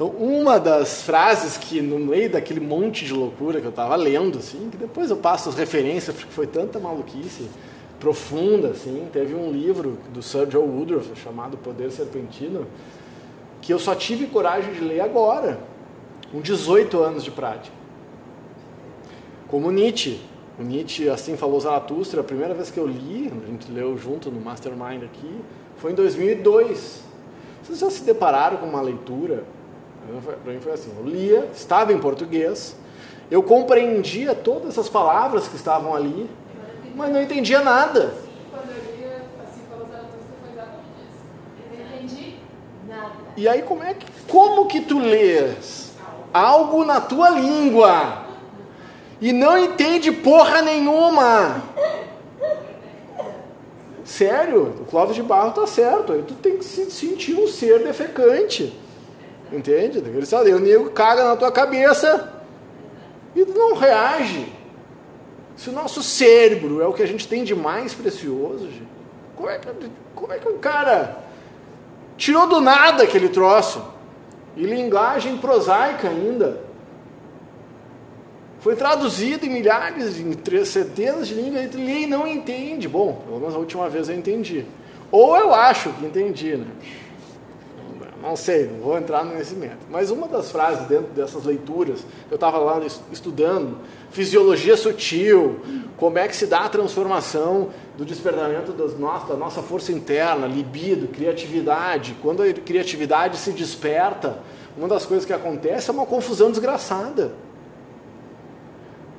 Então, uma das frases que no meio daquele monte de loucura que eu estava lendo, assim, que depois eu passo as referências, porque foi tanta maluquice profunda, assim, teve um livro do Sir Joe Woodruff chamado Poder Serpentino, que eu só tive coragem de ler agora, com 18 anos de prática. Como Nietzsche. O Nietzsche, assim falou Zaratustra, a primeira vez que eu li, a gente leu junto no Mastermind aqui, foi em 2002. Vocês já se depararam com uma leitura? Para mim foi assim: eu lia, estava em português, eu compreendia todas as palavras que estavam ali, mas não entendia nada. E aí como é que como que tu lês algo na tua língua e não entende porra nenhuma? Sério, o Clóvis de Barro tá certo. Aí tu tem que se sentir um ser defecante. Entende? E o nego caga na tua cabeça e não reage. Se o nosso cérebro é o que a gente tem de mais precioso, gente, como é que, como é que um cara tirou do nada aquele troço? E linguagem prosaica ainda. Foi traduzido em milhares, em centenas de línguas, e e não entende. Bom, pelo menos a última vez eu entendi. Ou eu acho que entendi, né? Não sei, não vou entrar nesse método. Mas uma das frases dentro dessas leituras, eu estava lá estudando fisiologia sutil, como é que se dá a transformação do despertamento das nossa, da nossa força interna, libido, criatividade. Quando a criatividade se desperta, uma das coisas que acontece é uma confusão desgraçada.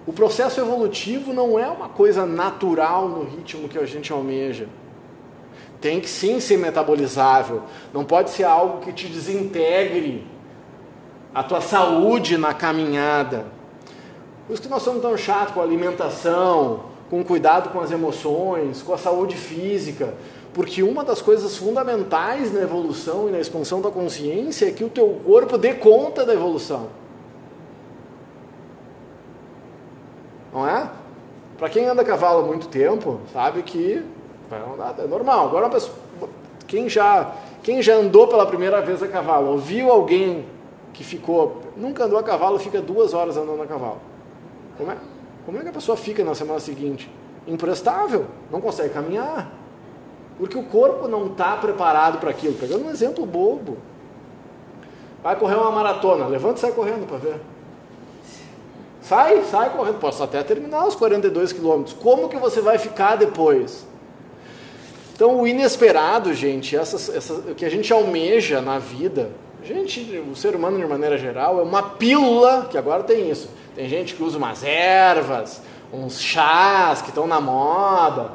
O processo evolutivo não é uma coisa natural no ritmo que a gente almeja. Tem que sim ser metabolizável. Não pode ser algo que te desintegre a tua saúde na caminhada. Por isso que nós somos tão chatos com a alimentação, com cuidado com as emoções, com a saúde física. Porque uma das coisas fundamentais na evolução e na expansão da consciência é que o teu corpo dê conta da evolução. Não é? Para quem anda a cavalo há muito tempo, sabe que é normal. Agora, pessoa, quem já, quem já andou pela primeira vez a cavalo, ouviu alguém que ficou, nunca andou a cavalo, fica duas horas andando a cavalo. Como é, como é que a pessoa fica na semana seguinte? Imprestável, não consegue caminhar. Porque o corpo não está preparado para aquilo. Pegando um exemplo bobo. Vai correr uma maratona, levanta e sai correndo para ver. Sai, sai correndo. Posso até terminar os 42 quilômetros. Como que você vai ficar depois? Então, o inesperado, gente, essas, essas, o que a gente almeja na vida, gente, o ser humano de maneira geral é uma pílula, que agora tem isso. Tem gente que usa umas ervas, uns chás que estão na moda,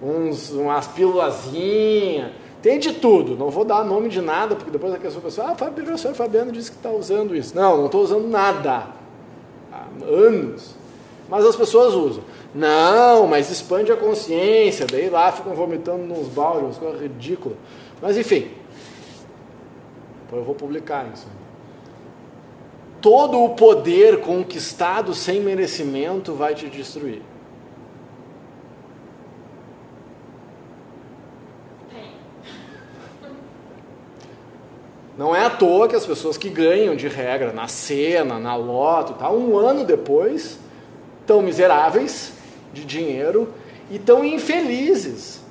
uns, umas pílulazinhas, tem de tudo. Não vou dar nome de nada, porque depois a pessoa, ah, o professor Fabiano disse que está usando isso. Não, não estou usando nada. Há anos. Mas as pessoas usam. Não, mas expande a consciência. Daí lá ficam vomitando nos baldes, coisa ridícula. Mas enfim, eu vou publicar isso. Todo o poder conquistado sem merecimento vai te destruir. Não é à toa que as pessoas que ganham de regra na cena, na loto, tá, um ano depois, tão miseráveis de dinheiro e tão infelizes.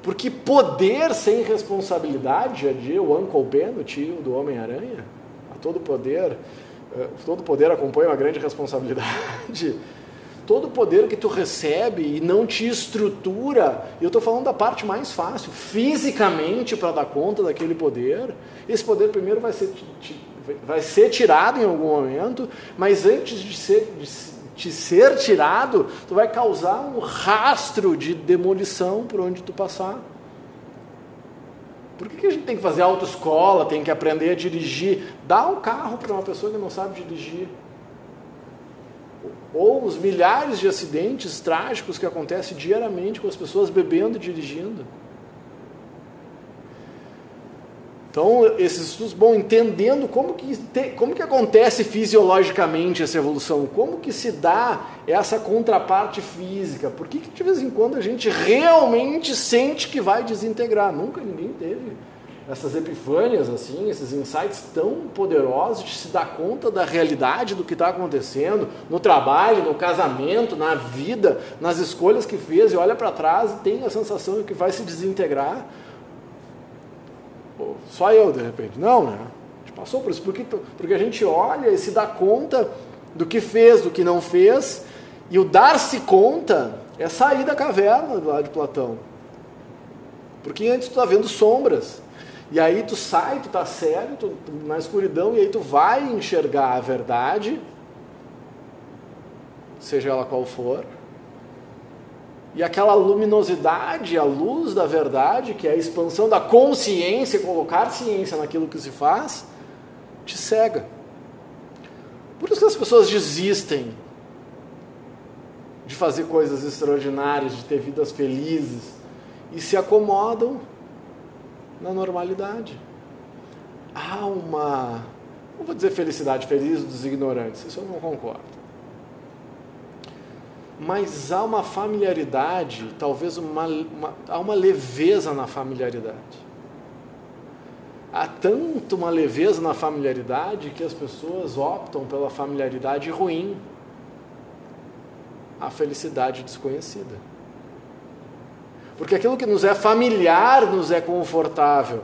Porque poder sem responsabilidade, já o Uncle Ben, o tio do Homem-Aranha, a todo poder, eh, todo poder acompanha uma grande responsabilidade. Todo poder que tu recebe e não te estrutura, e eu estou falando da parte mais fácil, fisicamente para dar conta daquele poder, esse poder primeiro vai ser, vai ser tirado em algum momento, mas antes de ser, de te ser tirado, tu vai causar um rastro de demolição por onde tu passar. Por que, que a gente tem que fazer autoescola, tem que aprender a dirigir? Dá um carro para uma pessoa que não sabe dirigir. Ou os milhares de acidentes trágicos que acontecem diariamente com as pessoas bebendo e dirigindo. Então, esses estudos vão entendendo como que, te, como que acontece fisiologicamente essa evolução, como que se dá essa contraparte física, por que, que de vez em quando a gente realmente sente que vai desintegrar? Nunca ninguém teve essas epifânias, assim, esses insights tão poderosos de se dar conta da realidade do que está acontecendo no trabalho, no casamento, na vida, nas escolhas que fez e olha para trás e tem a sensação de que vai se desintegrar. Só eu, de repente. Não, né? A gente passou por isso, porque, porque a gente olha e se dá conta do que fez, do que não fez, e o dar-se conta é sair da caverna lado de Platão. Porque antes tu está vendo sombras. E aí tu sai, tu tá sério, tu, tu, na escuridão, e aí tu vai enxergar a verdade, seja ela qual for. E aquela luminosidade, a luz da verdade, que é a expansão da consciência, colocar ciência naquilo que se faz, te cega. Por isso que as pessoas desistem de fazer coisas extraordinárias, de ter vidas felizes, e se acomodam na normalidade. Há uma, não vou dizer felicidade feliz dos ignorantes, isso eu não concordo. Mas há uma familiaridade, talvez uma, uma, há uma leveza na familiaridade. Há tanto uma leveza na familiaridade que as pessoas optam pela familiaridade ruim, a felicidade desconhecida. Porque aquilo que nos é familiar nos é confortável.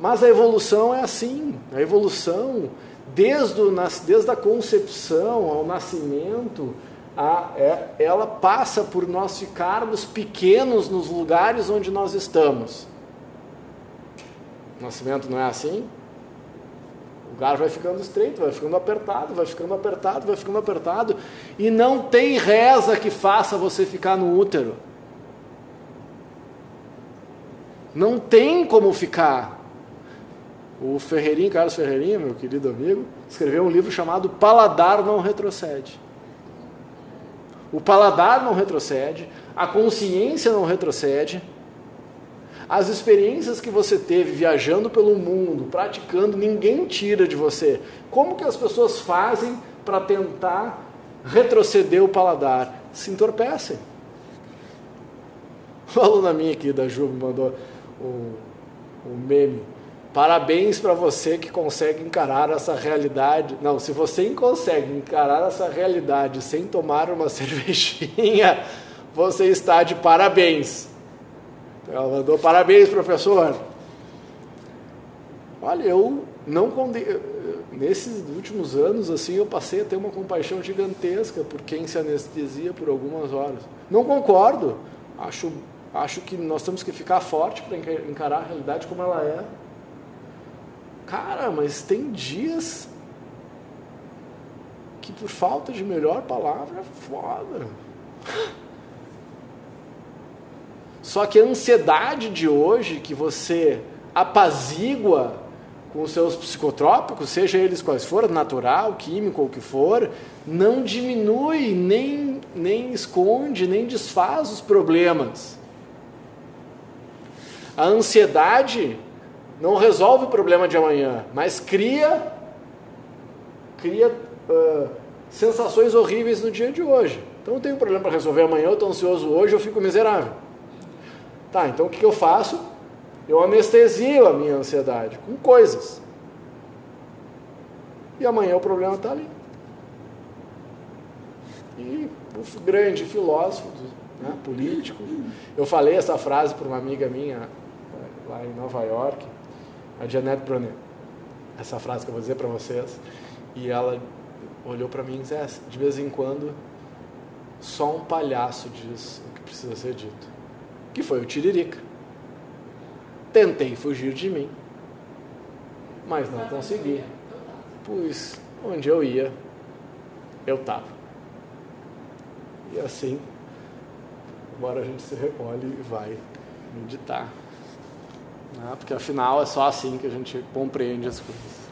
Mas a evolução é assim. A evolução, desde, o, desde a concepção ao nascimento, é, ela passa por nós ficarmos pequenos nos lugares onde nós estamos. Nascimento não é assim? O lugar vai ficando estreito, vai ficando apertado, vai ficando apertado, vai ficando apertado. E não tem reza que faça você ficar no útero. Não tem como ficar. O Ferreirinho, Carlos Ferreirinho, meu querido amigo, escreveu um livro chamado Paladar Não Retrocede. O paladar não retrocede, a consciência não retrocede, as experiências que você teve viajando pelo mundo, praticando, ninguém tira de você. Como que as pessoas fazem para tentar retroceder o paladar? Se entorpecem. Uma aluna minha aqui da Ju me mandou um, um meme. Parabéns para você que consegue encarar essa realidade. Não, se você consegue encarar essa realidade sem tomar uma cervejinha, você está de parabéns. Ela mandou parabéns, professor. Olha, eu não nesses últimos anos assim eu passei a ter uma compaixão gigantesca por quem se anestesia por algumas horas. Não concordo. Acho Acho que nós temos que ficar forte para encarar a realidade como ela é. Cara, mas tem dias que por falta de melhor palavra foda. Só que a ansiedade de hoje que você apazigua com os seus psicotrópicos, seja eles quais forem, natural, químico ou o que for, não diminui, nem, nem esconde, nem desfaz os problemas. A ansiedade não resolve o problema de amanhã, mas cria, cria uh, sensações horríveis no dia de hoje. Então eu tenho um problema para resolver amanhã, eu estou ansioso hoje, eu fico miserável. Tá, então o que, eu faço? Eu anestesio a minha ansiedade com coisas. E amanhã o problema está ali. E o grande filósofo, né, político, eu falei essa frase para uma amiga minha lá em Nova York, a Janet Brunet. Essa frase que eu vou dizer para vocês. E ela olhou para mim e disse: de vez em quando, só um palhaço diz o que precisa ser dito. Que foi o Tiririca. Tentei fugir de mim, mas não consegui. Pois onde eu ia, eu estava. E assim, agora a gente se recolhe e vai meditar. Né? Porque afinal é só assim que a gente compreende as coisas.